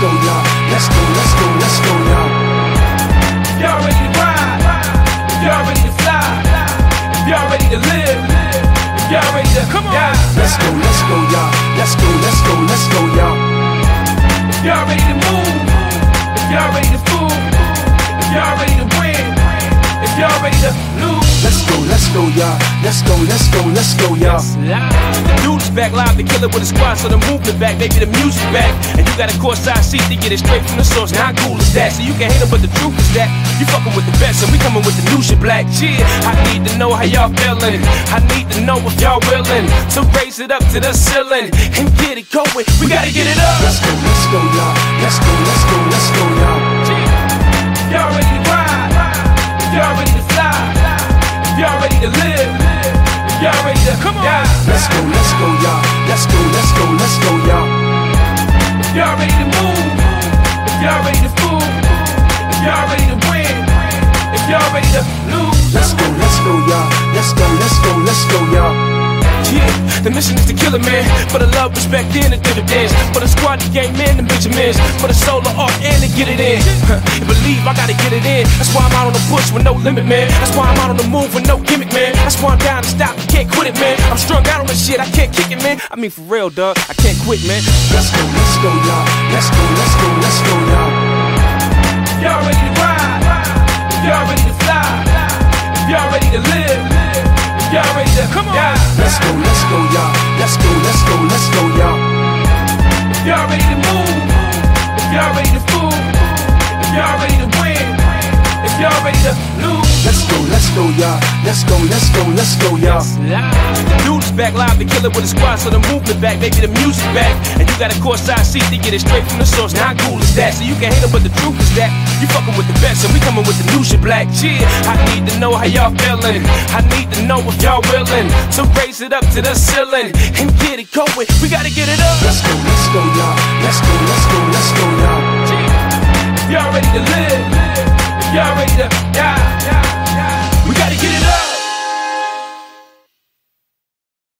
go, y'all. Let's go, let's go, let's go, y'all. Y'all ready to ride? Y'all ready to fly? Y'all ready to live? Y'all ready to come on? Let's go, let's go, y'all. Let's go, let's go, let's go, y'all. Y'all. Let's go, let's go, let's go, y'all. The dude's back live to kill it with a squad, so the movement back, maybe the music back. And you got a course side seat to get it straight from the source. Now, how cool is that? So you can hate it, but the truth is that you fucking with the best, and we coming with the new shit black. Yeah, I need to know how y'all feeling. I need to know if y'all willing. So raise it up to the ceiling and get it going. We gotta get it up. Let's go, let's go, y'all. Let's go, let's go, let's go, y'all. Y'all ready to ride, y'all ready to fly, y'all ready to live, if y'all ready to come on, Let's go, let's go, y'all. Let's go, let's go, let's go, y'all. if y'all ready to move, if y'all ready to fool, if y'all ready to win, if y'all ready to lose. Let's go, let's go, y'all. Let's go, let's go, let's go, y'all. The mission is to kill a man. For the love, respect, and the dividends. For the squad, the game, man, the bitch, Benjamins. For the soul of art, and to get it in. And believe I gotta get it in. That's why I'm out on the push with no limit, man. That's why I'm out on the move with no gimmick, man. That's why I'm down to stop, can't quit it, man. I'm strung out on this shit, I can't kick it, man. I mean, for real, dog, I can't quit, man. Let's go, let's go, y'all. Let's go, let's go, let's go, y'all. Y'all ready to come on, Let's go, let's go, y'all. Let's go, let's go, let's go, y'all. if y'all ready to move, if y'all ready to fool, if y'all ready to win, if y'all ready to lose. Let's go, let's go, y'all. Let's go, let's go, let's go, y'all. Back live to kill it with a squad, so the movement back, maybe the music back. And you got a course side seat to get it straight from the source. Now, how cool is that? So you can hate it, but the truth is that you fucking with the best, and we coming with the new shit black. Yeah, I need to know how y'all feeling. I need to know if y'all willing. to raise it up to the ceiling and get it going. We gotta get it up. Let's go, let's go, y'all. Let's go, let's go, let's go, y'all. If y'all ready to live, if y'all ready to die,